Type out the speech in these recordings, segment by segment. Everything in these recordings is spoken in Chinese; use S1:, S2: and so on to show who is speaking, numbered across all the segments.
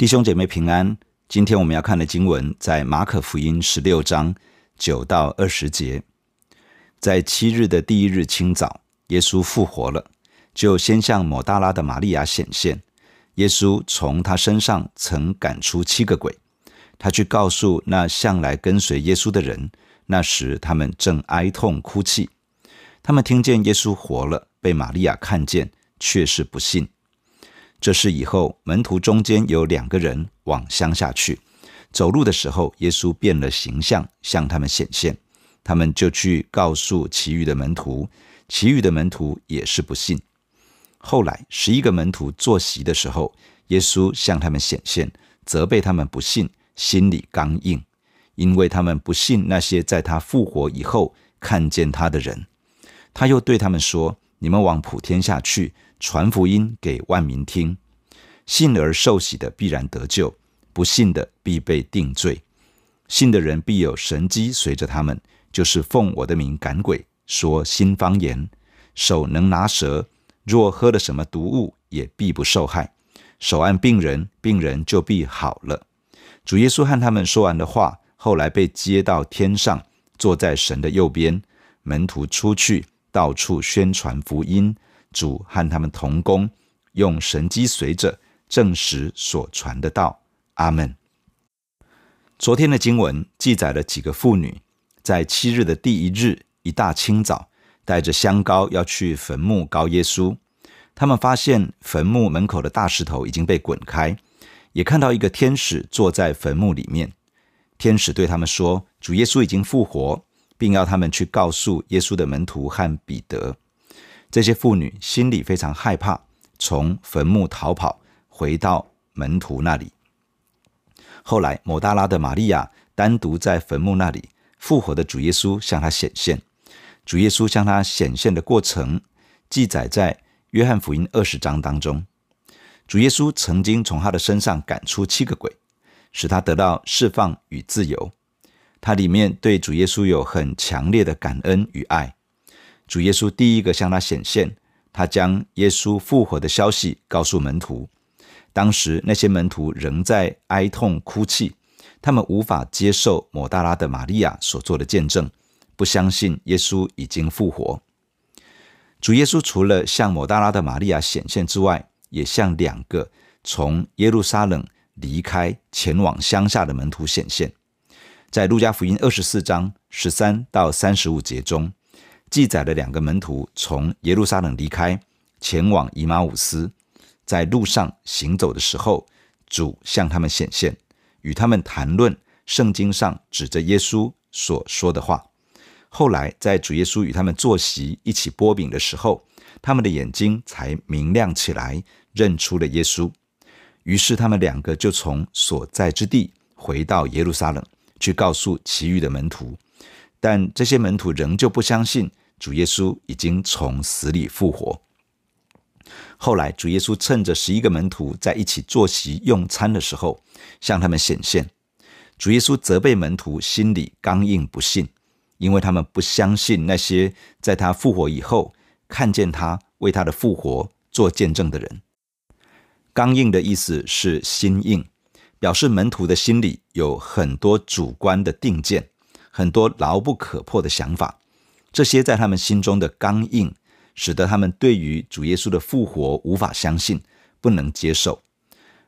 S1: 弟兄姐妹平安。今天我们要看的经文在马可福音十六章九到二十节。在七日的第一日清早，耶稣复活了，就先向抹大拉的玛利亚显现。耶稣从他身上曾赶出七个鬼。他去告诉那向来跟随耶稣的人，那时他们正哀痛哭泣。他们听见耶稣活了，被玛利亚看见，却是不信。这事以后，门徒中间有两个人往乡下去，走路的时候，耶稣变了形象，向他们显现。他们就去告诉其余的门徒，其余的门徒也是不信。后来，十一个门徒坐席的时候，耶稣向他们显现，责备他们不信，心里刚硬，因为他们不信那些在他复活以后看见他的人。他又对他们说：“你们往普天下去。”传福音给万民听，信而受洗的必然得救，不信的必被定罪。信的人必有神迹随着他们，就是奉我的名赶鬼，说新方言，手能拿蛇，若喝了什么毒物，也必不受害。手按病人，病人就必好了。主耶稣和他们说完的话，后来被接到天上，坐在神的右边。门徒出去，到处宣传福音。主和他们同工，用神迹随着证实所传的道。阿门。昨天的经文记载了几个妇女，在七日的第一日一大清早，带着香膏要去坟墓膏耶稣。他们发现坟墓门口的大石头已经被滚开，也看到一个天使坐在坟墓里面。天使对他们说：“主耶稣已经复活，并要他们去告诉耶稣的门徒和彼得。”这些妇女心里非常害怕，从坟墓逃跑，回到门徒那里。后来，抹大拉的玛利亚单独在坟墓那里，复活的主耶稣向她显现。主耶稣向她显现的过程，记载在约翰福音二十章当中。主耶稣曾经从她的身上赶出七个鬼，使她得到释放与自由。她里面对主耶稣有很强烈的感恩与爱。主耶稣第一个向他显现，他将耶稣复活的消息告诉门徒。当时那些门徒仍在哀痛哭泣，他们无法接受抹大拉的玛利亚所做的见证，不相信耶稣已经复活。主耶稣除了向抹大拉的玛利亚显现之外，也向两个从耶路撒冷离开前往乡下的门徒显现。在路加福音二十四章十三到三十五节中。记载了两个门徒从耶路撒冷离开，前往以马忤斯，在路上行走的时候，主向他们显现，与他们谈论圣经上指着耶稣所说的话。后来，在主耶稣与他们坐席一起剥饼的时候，他们的眼睛才明亮起来，认出了耶稣。于是，他们两个就从所在之地回到耶路撒冷，去告诉其余的门徒。但这些门徒仍旧不相信。主耶稣已经从死里复活。后来，主耶稣趁着十一个门徒在一起坐席用餐的时候，向他们显现。主耶稣责备门徒心里刚硬不信，因为他们不相信那些在他复活以后看见他为他的复活做见证的人。刚硬的意思是心硬，表示门徒的心里有很多主观的定见，很多牢不可破的想法。这些在他们心中的刚硬，使得他们对于主耶稣的复活无法相信，不能接受。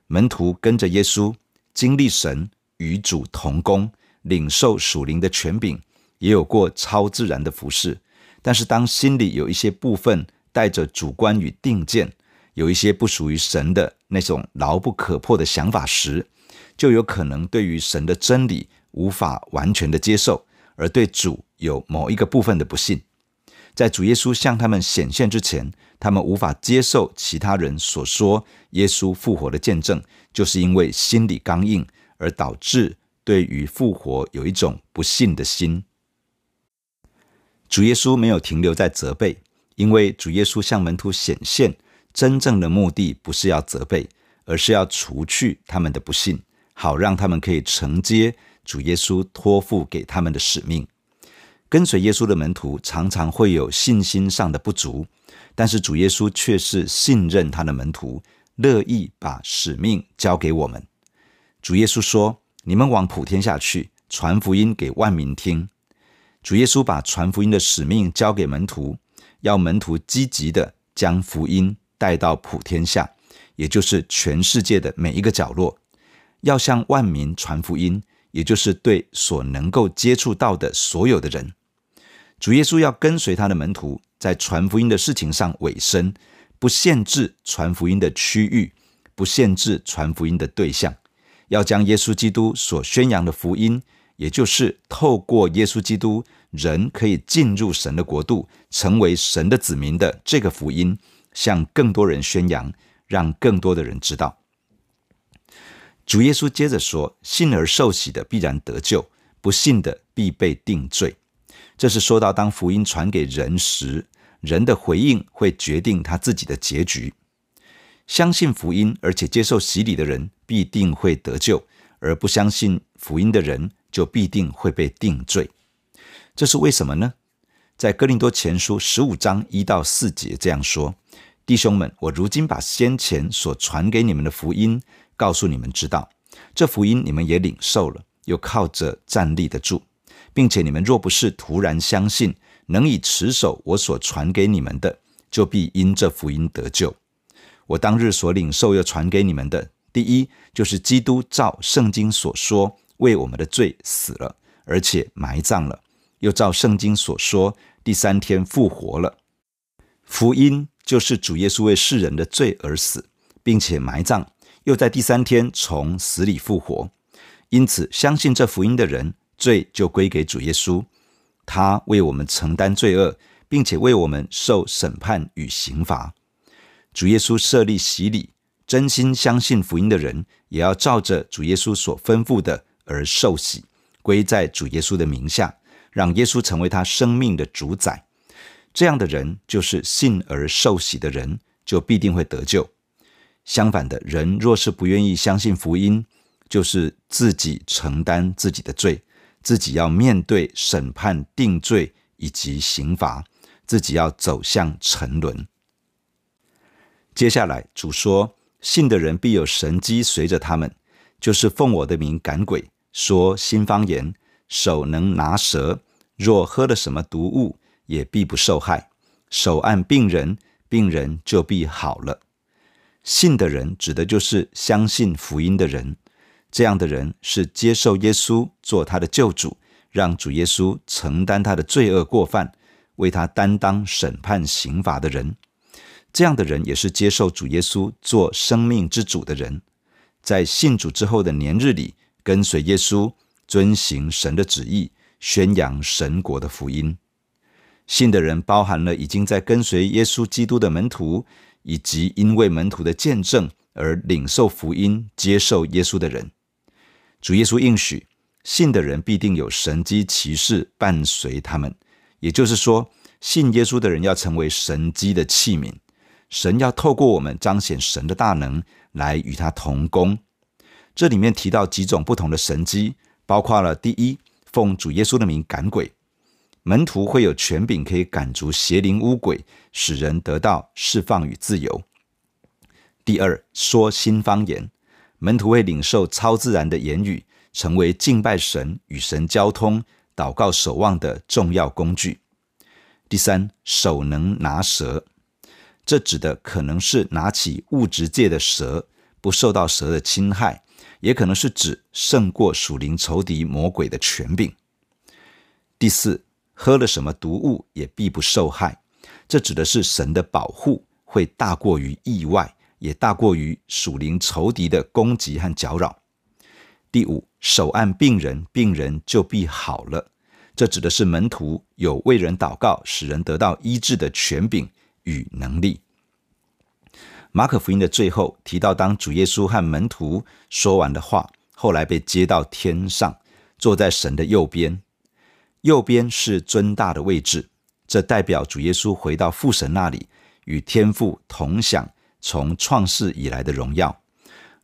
S1: 门徒跟着耶稣，经历神与主同工，领受属灵的权柄，也有过超自然的服事。但是，当心里有一些部分带着主观与定见，有一些不属于神的那种牢不可破的想法时，就有可能对于神的真理无法完全的接受。而对主有某一个部分的不信，在主耶稣向他们显现之前，他们无法接受其他人所说耶稣复活的见证，就是因为心里刚硬，而导致对于复活有一种不信的心。主耶稣没有停留在责备，因为主耶稣向门徒显现，真正的目的不是要责备，而是要除去他们的不信，好让他们可以承接。主耶稣托付给他们的使命，跟随耶稣的门徒常常会有信心上的不足，但是主耶稣却是信任他的门徒，乐意把使命交给我们。主耶稣说：“你们往普天下去，传福音给万民听。”主耶稣把传福音的使命交给门徒，要门徒积极的将福音带到普天下，也就是全世界的每一个角落，要向万民传福音，也就是对所能够接触到的所有的人。主耶稣要跟随他的门徒，在传福音的事情上委身，不限制传福音的区域，不限制传福音的对象，要将耶稣基督所宣扬的福音。也就是透过耶稣基督，人可以进入神的国度，成为神的子民的这个福音，向更多人宣扬，让更多的人知道。主耶稣接着说：“信而受洗的必然得救，不信的必被定罪。”这是说到当福音传给人时，人的回应会决定他自己的结局。相信福音而且接受洗礼的人必定会得救，而不相信福音的人，就必定会被定罪，这是为什么呢？在哥林多前书十五章一到四节这样说：“弟兄们，我如今把先前所传给你们的福音告诉你们知道，这福音你们也领受了，又靠着站立得住，并且你们若不是突然相信，能以持守我所传给你们的，就必因这福音得救。我当日所领受又传给你们的，第一就是基督照圣经所说。”为我们的罪死了，而且埋葬了，又照圣经所说，第三天复活了。福音就是主耶稣为世人的罪而死，并且埋葬，又在第三天从死里复活。因此，相信这福音的人，罪就归给主耶稣，他为我们承担罪恶，并且为我们受审判与刑罚。主耶稣设立洗礼，真心相信福音的人，也要照着主耶稣所吩咐的。而受洗，归在主耶稣的名下，让耶稣成为他生命的主宰。这样的人就是信而受洗的人，就必定会得救。相反的人，若是不愿意相信福音，就是自己承担自己的罪，自己要面对审判、定罪以及刑罚，自己要走向沉沦。接下来，主说：“信的人必有神机随着他们，就是奉我的名赶鬼。”说新方言，手能拿蛇，若喝了什么毒物，也必不受害。手按病人，病人就必好了。信的人指的就是相信福音的人，这样的人是接受耶稣做他的救主，让主耶稣承担他的罪恶过犯，为他担当审判刑罚的人。这样的人也是接受主耶稣做生命之主的人，在信主之后的年日里。跟随耶稣，遵行神的旨意，宣扬神国的福音。信的人包含了已经在跟随耶稣基督的门徒，以及因为门徒的见证而领受福音、接受耶稣的人。主耶稣应许，信的人必定有神迹奇事伴随他们。也就是说，信耶稣的人要成为神迹的器皿，神要透过我们彰显神的大能，来与他同工。这里面提到几种不同的神迹，包括了第一，奉主耶稣的名赶鬼，门徒会有权柄可以赶逐邪灵污鬼，使人得到释放与自由。第二，说新方言，门徒会领受超自然的言语，成为敬拜神、与神交通、祷告守望的重要工具。第三，手能拿蛇，这指的可能是拿起物质界的蛇，不受到蛇的侵害。也可能是指胜过属灵仇敌魔鬼的权柄。第四，喝了什么毒物也必不受害，这指的是神的保护会大过于意外，也大过于属灵仇敌的攻击和搅扰。第五，手按病人，病人就必好了，这指的是门徒有为人祷告，使人得到医治的权柄与能力。马可福音的最后提到，当主耶稣和门徒说完的话，后来被接到天上，坐在神的右边。右边是尊大的位置，这代表主耶稣回到父神那里，与天父同享从创世以来的荣耀。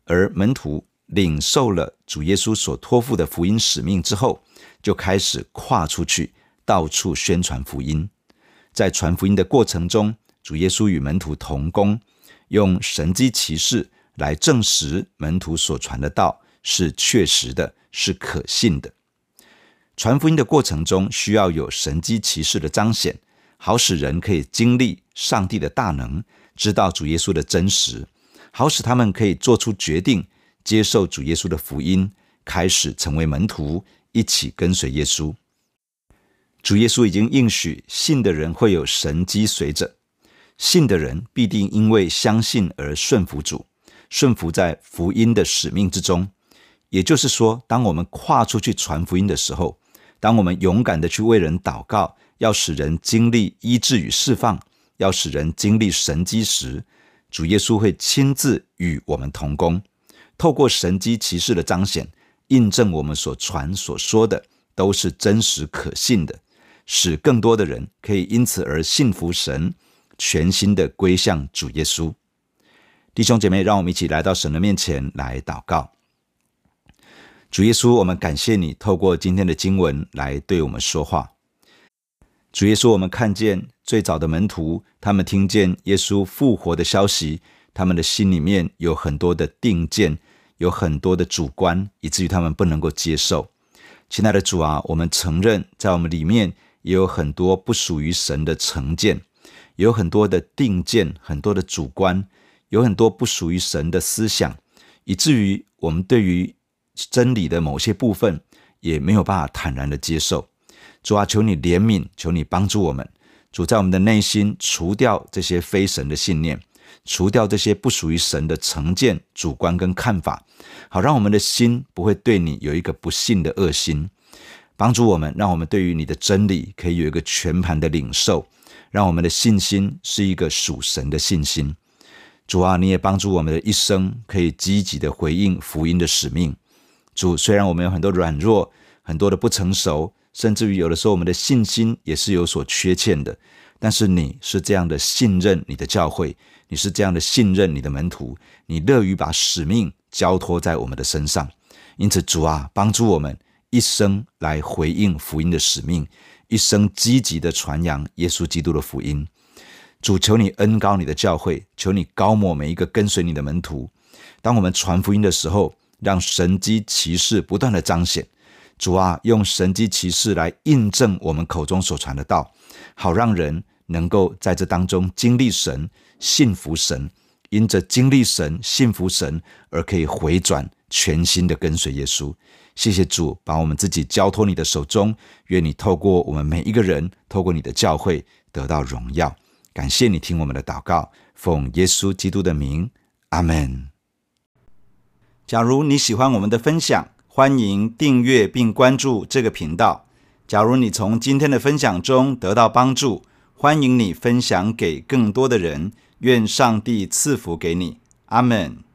S1: 而门徒领受了主耶稣所托付的福音使命之后，就开始跨出去，到处宣传福音。在传福音的过程中，主耶稣与门徒同工。用神迹奇事来证实门徒所传的道是确实的，是可信的。传福音的过程中，需要有神迹奇事的彰显，好使人可以经历上帝的大能，知道主耶稣的真实，好使他们可以做出决定，接受主耶稣的福音，开始成为门徒，一起跟随耶稣。主耶稣已经应许，信的人会有神迹随着，信的人必定因为相信而顺服主，顺服在福音的使命之中。也就是说，当我们跨出去传福音的时候，当我们勇敢的去为人祷告，要使人经历医治与释放，要使人经历神迹时，主耶稣会亲自与我们同工，透过神迹奇事的彰显，印证我们所传所说的都是真实可信的，使更多的人可以因此而信服神，全心的归向主耶稣。弟兄姐妹，让我们一起来到神的面前来祷告。主耶稣，我们感谢你透过今天的经文来对我们说话。主耶稣，我们看见最早的门徒，他们听见耶稣复活的消息，他们的心里面有很多的定见，有很多的主观，以至于他们不能够接受。亲爱的主啊，我们承认在我们里面也有很多不属于神的成见，有很多的定见，很多的主观，有很多不属于神的思想，以至于我们对于真理的某些部分也没有办法坦然的接受，主啊，求你怜悯，求你帮助我们，主在我们的内心除掉这些非神的信念，除掉这些不属于神的成见、主观跟看法，好让我们的心不会对你有一个不信的恶心，帮助我们，让我们对于你的真理可以有一个全盘的领受，让我们的信心是一个属神的信心。主啊，你也帮助我们的一生可以积极的回应福音的使命。主，虽然我们有很多软弱，很多的不成熟，甚至于有的时候我们的信心也是有所缺陷的，但是你是这样的信任你的教会，你是这样的信任你的门徒，你乐于把使命交托在我们的身上。因此，主啊，帮助我们一生来回应福音的使命，一生积极的传扬耶稣基督的福音。主，求你恩高你的教会，求你高抹每一个跟随你的门徒。当我们传福音的时候，让神迹奇事不断的彰显，主啊，用神迹奇事来印证我们口中所传的道，好让人能够在这当中经历神、信服神，因着经历神、信服神而可以回转全新的跟随耶稣。谢谢主，把我们自己交托你的手中，愿你透过我们每一个人，透过你的教会得到荣耀。感谢你听我们的祷告，奉耶稣基督的名，阿门。假如你喜欢我们的分享，欢迎订阅并关注这个频道。假如你从今天的分享中得到帮助，欢迎你分享给更多的人。愿上帝赐福给你，阿门。